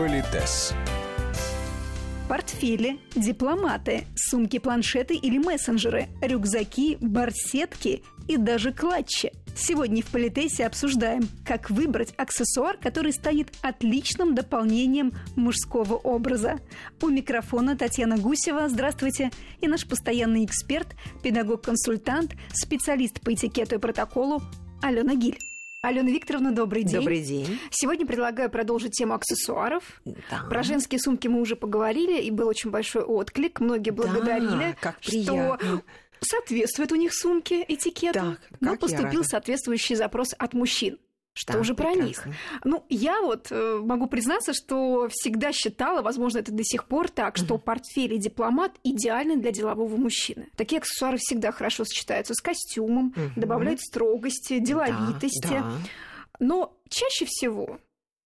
Политес. Портфели, дипломаты, сумки-планшеты или мессенджеры, рюкзаки, барсетки и даже клатчи. Сегодня в Политесе обсуждаем, как выбрать аксессуар, который станет отличным дополнением мужского образа. У микрофона Татьяна Гусева, здравствуйте, и наш постоянный эксперт, педагог-консультант, специалист по этикету и протоколу Алена Гиль. Алена Викторовна, добрый день. Добрый день. Сегодня предлагаю продолжить тему аксессуаров. Да. Про женские сумки мы уже поговорили, и был очень большой отклик. Многие благодарили, Да, как что приятно. соответствуют у них сумки этикету. Так, но как я поступил соответствующий запрос от мужчин. Что Да, же про них? прекрасно. Ну, я вот э, могу признаться, что всегда считала, возможно, это до сих пор так, что портфель и дипломат идеальны для делового мужчины. Такие аксессуары всегда хорошо сочетаются с костюмом, Мгм. добавляют строгости, деловитости. Да, да. Но чаще всего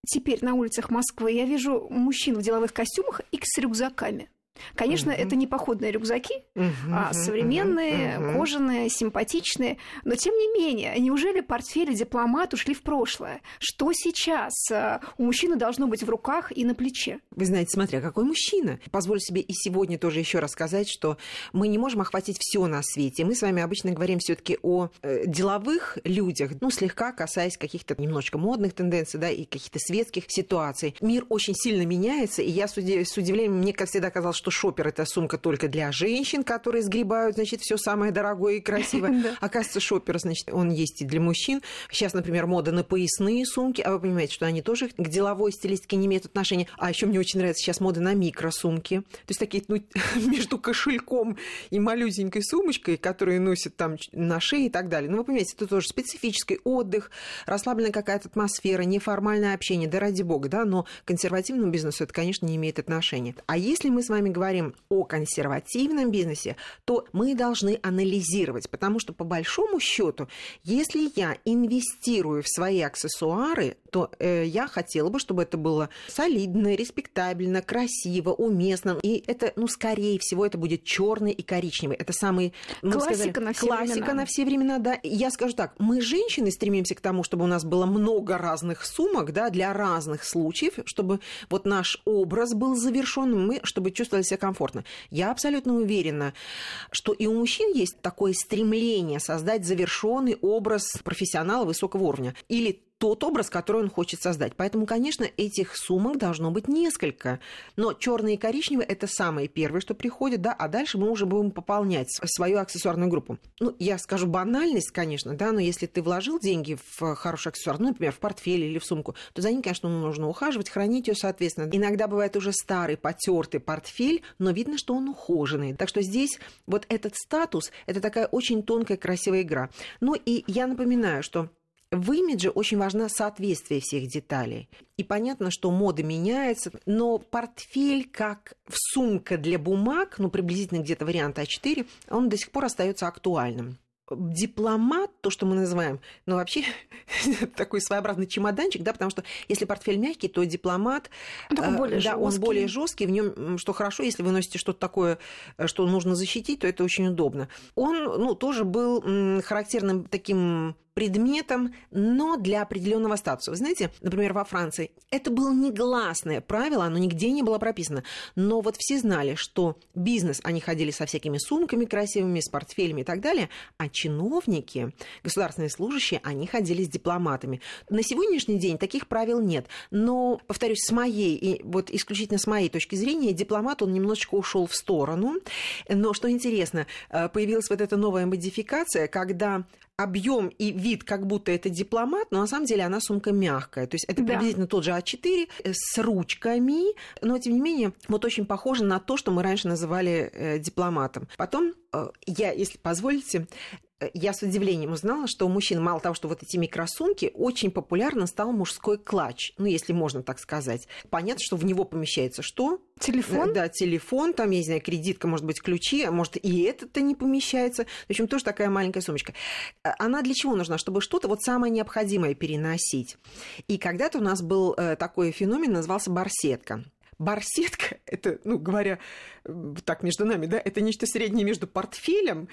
теперь на улицах Москвы я вижу мужчин в деловых костюмах и с рюкзаками. Конечно, Мгм. это не походные рюкзаки, Мгм, а современные, мгм. кожаные, симпатичные. Но тем не менее, неужели портфель и дипломат ушли в прошлое? Что сейчас э, у мужчины должно быть в руках и на плече? Вы знаете, смотря какой мужчина. Позволю себе и сегодня тоже еще раз сказать, что мы не можем охватить все на свете. Мы с вами обычно говорим все-таки о э, деловых людях, ну, слегка касаясь каких-то немножечко модных тенденций, да, и каких-то светских ситуаций. Мир очень сильно меняется, и я с, уди- с удивлением, мне как всегда казалось, что шопер это сумка только для женщин, которые сгребают, значит, все самое дорогое и красивое. Оказывается, шопер, значит, он есть и для мужчин. Сейчас, например, мода на поясные сумки, а вы понимаете, что они тоже к деловой стилистике не имеют отношения. А еще мне очень нравится сейчас мода на микросумки. То есть такие, ну, между кошельком и малюсенькой сумочкой, которые носят там на шее и так далее. Ну, вы понимаете, это тоже специфический отдых, расслабленная какая-то атмосфера, неформальное общение, да ради бога, да, но консервативному бизнесу это, конечно, не имеет отношения. А если мы с вами говорим о консервативном бизнесе, то мы должны анализировать, потому что по большому счету, если я инвестирую в свои аксессуары, то э, я хотела бы, чтобы это было солидно, респектабельно, красиво, уместно. И это, ну, скорее всего, это будет черный и коричневый. Это самый мы бы Классика на все классика времена. на все времена, да. И Я скажу так, мы женщины стремимся к тому, чтобы у нас было много разных сумок, да, для разных случаев, чтобы вот наш образ был завершен, мы, чтобы чувствовали себя комфортно. Я абсолютно уверена, что и у мужчин есть такое стремление создать завершенный образ профессионала высокого уровня. Или тот образ, который он хочет создать. Поэтому, конечно, этих сумок должно быть несколько. Но черные и коричневые это самое первое, что приходит, да, а дальше мы уже будем пополнять свою аксессуарную группу. Ну, я скажу банальность, конечно, да, но если ты вложил деньги в хороший аксессуар, ну, например, в портфель или в сумку, то за ним, конечно, нужно ухаживать, хранить ее, соответственно. Иногда бывает уже старый, потертый портфель, но видно, что он ухоженный. Так что здесь вот этот статус, это такая очень тонкая, красивая игра. Ну, и я напоминаю, что в имидже очень важно соответствие всех деталей. И понятно, что мода меняется, но портфель как сумка для бумаг, ну, приблизительно где-то вариант А4, он до сих пор остается актуальным. Дипломат, то, что мы называем, ну, вообще такой своеобразный чемоданчик, да, потому что если портфель мягкий, то дипломат, Он э, более да, он жёсткий. более жесткий, в нем, что хорошо, если вы носите что-то такое, э, что нужно защитить, то это очень удобно. Он, ну, тоже был характерным таким предметом, но для определенного статуса. Вы знаете, например, во Франции это было негласное правило, оно нигде не было прописано, но вот все знали, что бизнес, они ходили со всякими сумками красивыми, с портфелями и так далее, а чиновники, государственные служащие, они ходили с дипломатами. На сегодняшний день таких правил нет, но, повторюсь, с моей, и вот исключительно с моей точки зрения, дипломат, он немножечко ушел в сторону, но что интересно, э, появилась вот эта новая модификация, когда объем и вид, как будто это дипломат, но на самом деле она сумка мягкая. То есть это Да. приблизительно тот же А4 э, с ручками, но тем не менее вот очень похоже на то, что мы раньше называли э, дипломатом. Потом э, я, если позволите, я с удивлением узнала, что у мужчин мало того, что вот эти микросумки, очень популярно стал мужской клатч, ну, если можно так сказать. Понятно, что в него помещается что? Телефон? Э, Да, телефон, там, я не знаю, кредитка, может быть, ключи, а может, и это-то не помещается. В общем, тоже такая маленькая сумочка. А Она для чего нужна? Чтобы что-то вот самое необходимое переносить. И когда-то у нас был э, такой феномен, назывался барсетка. Барсетка, это, ну, говоря э, так между нами, да, это нечто среднее между портфелем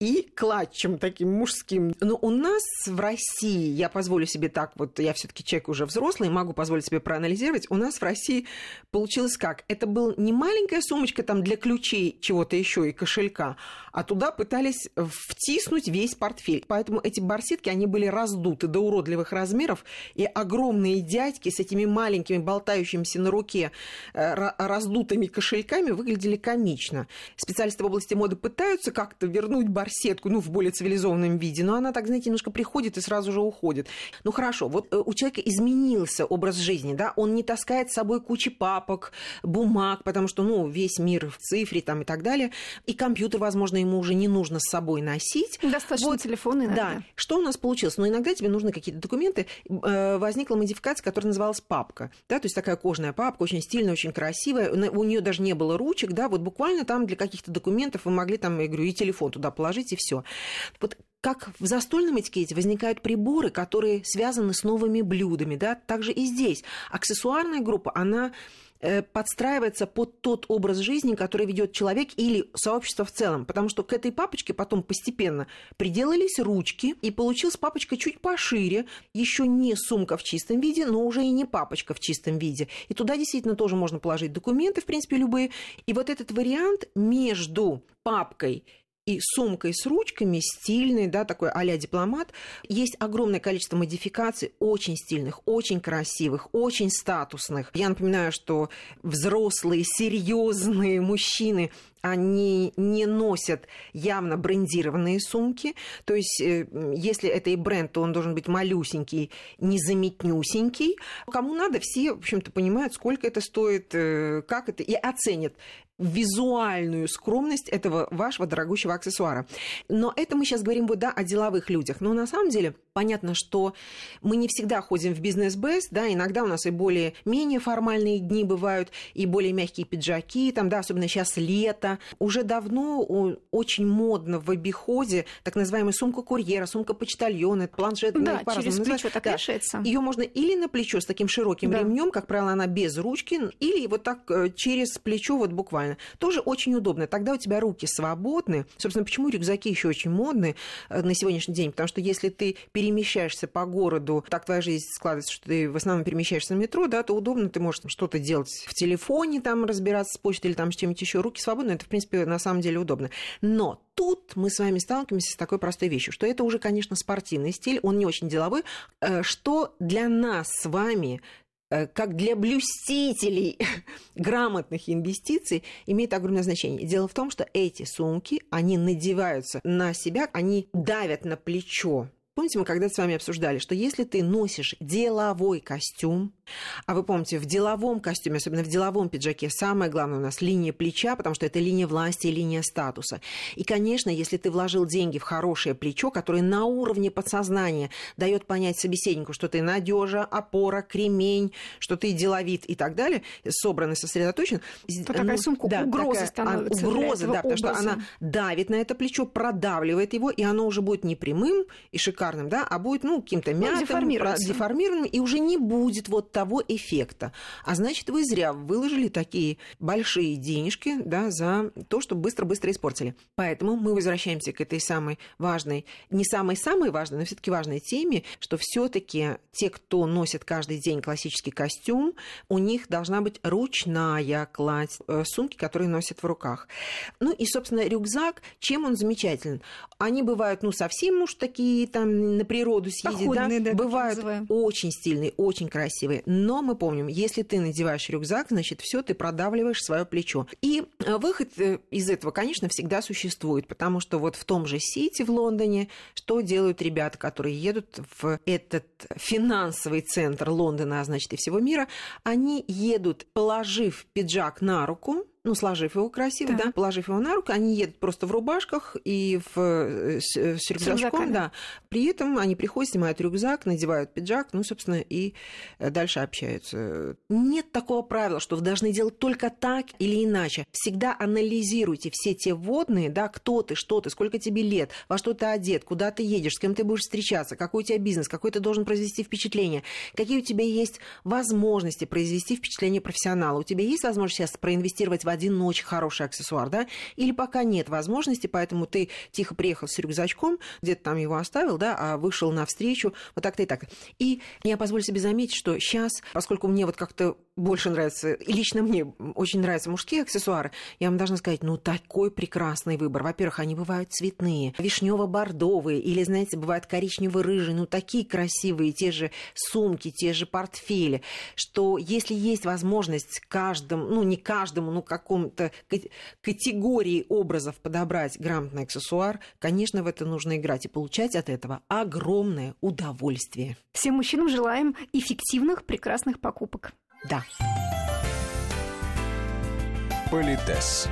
и клатчем таким мужским. Но у нас в России, я позволю себе так, вот я все таки человек уже взрослый, могу позволить себе проанализировать, у нас в России получилось как? Это был не маленькая сумочка там для ключей чего-то еще и кошелька, а туда пытались втиснуть весь портфель. Поэтому эти барсетки, они были раздуты до уродливых размеров, и огромные дядьки с этими маленькими болтающимися на руке э, раздутыми кошельками выглядели комично. Специалисты в области моды пытаются как-то вернуть барсетку, ну, в более цивилизованном виде, но она так, знаете, немножко приходит и сразу же уходит. Ну, хорошо, вот э, у человека изменился образ жизни, да, он не таскает с собой кучи папок, бумаг, потому что, ну, весь мир в цифре там и так далее, и компьютер, возможно, ему уже не нужно с собой носить. Достаточно вот, телефона иногда. Да. Что у нас получилось? Ну, иногда тебе нужны какие-то документы. Э, возникла модификация, которая называлась папка, да, то есть такая кожаная папка, очень стильная, очень красивая, у нее даже не было ручек, да, вот буквально там для каких-то документов вы могли там, я говорю, и телефон туда положить, и все. Вот как в застольном этикете возникают приборы, которые связаны с новыми блюдами, да, также и здесь. Аксессуарная группа, она Э, подстраивается под тот образ жизни, который ведет человек или сообщество в целом. Потому что к этой папочке потом постепенно приделались ручки, и получилась папочка чуть пошире, еще не сумка в чистом виде, но уже и не папочка в чистом виде. И туда действительно тоже можно положить документы, в принципе, любые. И вот этот вариант между папкой и сумкой с ручками, стильной, да, такой а дипломат. Есть огромное количество модификаций, очень стильных, очень красивых, очень статусных. Я напоминаю, что взрослые, серьезные мужчины они не носят явно брендированные сумки. То есть, э, если это и бренд, то он должен быть малюсенький, незаметнюсенький. Кому надо, все, в общем-то, понимают, сколько это стоит, э, как это, и оценят визуальную скромность этого вашего дорогущего аксессуара. Но это мы сейчас говорим вот, да, о деловых людях. Но на самом деле понятно, что мы не всегда ходим в бизнес-бест, да, иногда у нас и более-менее формальные дни бывают, и более мягкие пиджаки, там, да, особенно сейчас лето. Уже давно очень модно в обиходе так называемая сумка курьера, сумка почтальона, планшет. Да, ну, через плечо так да. решается. Ее можно или на плечо с таким широким да. ремнем, как правило, она без ручки, или вот так э, через плечо вот буквально. Тоже очень удобно. Тогда у тебя руки свободны. Собственно, почему рюкзаки еще очень модны э, на сегодняшний день? Потому что если ты перемещаешься по городу, так твоя жизнь складывается, что ты в основном перемещаешься на метро, да, то удобно, ты можешь что-то делать в телефоне, там разбираться с почтой или там с чем-нибудь еще. Руки свободны, это, в принципе, на самом деле удобно. Но тут мы с вами сталкиваемся с такой простой вещью, что это уже, конечно, спортивный стиль, он не очень деловой, э, что для нас с вами Э, как для блюстителей грамотных инвестиций имеет огромное значение. Дело в том, что эти сумки, они надеваются на себя, они давят на плечо Помните, мы когда-то с вами обсуждали, что если ты носишь деловой костюм, а вы помните, в деловом костюме, особенно в деловом пиджаке, самое главное у нас линия плеча, потому что это линия власти и линия статуса. И, конечно, если ты вложил деньги в хорошее плечо, которое на уровне подсознания дает понять собеседнику, что ты надежа, опора, кремень, что ты деловит и так далее, собран и сосредоточен. То такая ну, сумка да, угроза такая, становится. Угроза, да, потому что она давит на это плечо, продавливает его, и оно уже будет непрямым и шикарным да, а будет, ну, каким-то ну, мятым, деформированным, и уже не будет вот того эффекта. А значит, вы зря выложили такие большие денежки, да, за то, что быстро-быстро испортили. Поэтому мы возвращаемся к этой самой важной, не самой-самой важной, но все таки важной теме, что все таки те, кто носит каждый день классический костюм, у них должна быть ручная кладь, э, сумки, которые носят в руках. Ну и, собственно, рюкзак, чем он замечателен? Они бывают, ну, совсем уж такие там на природу Походные, да, да, бывают очень стильные, очень красивые. Но мы помним, если ты надеваешь рюкзак, значит, все, ты продавливаешь свое плечо. И э, выход э, из этого, конечно, всегда существует, потому что вот в том же Сити в Лондоне, что делают ребята, которые едут в этот финансовый центр Лондона, а значит и всего мира, они едут, положив пиджак на руку, ну, сложив его красиво, да. да, положив его на руку, они едут просто в рубашках и в, э, с, э, с рюкзачком, да. При этом они приходят, снимают рюкзак, надевают пиджак, ну, собственно, и э, дальше общаются. Нет такого правила, что вы должны делать только так или иначе. Всегда анализируйте все те водные, да, кто ты, что ты, сколько тебе лет, во что ты одет, куда ты едешь, с кем ты будешь встречаться, какой у тебя бизнес, какой ты должен произвести впечатление, какие у тебя есть возможности произвести впечатление профессионала. У тебя есть возможность сейчас проинвестировать в один очень хороший аксессуар, да, или пока нет возможности, поэтому ты тихо приехал с рюкзачком, где-то там его оставил, да, а вышел навстречу, вот так-то и так. И я позволю себе заметить, что сейчас, поскольку мне вот как-то больше нравится, и лично мне очень нравятся мужские аксессуары, я вам должна сказать, ну, такой прекрасный выбор. Во-первых, они бывают цветные, вишнево-бордовые, или, знаете, бывают коричнево-рыжие, ну, такие красивые, те же сумки, те же портфели, что если есть возможность каждому, ну, не каждому, ну, какому-то категории образов подобрать грамотный аксессуар, конечно, в это нужно играть и получать от этого огромное удовольствие. Всем мужчинам желаем эффективных, прекрасных покупок. Да. Политес.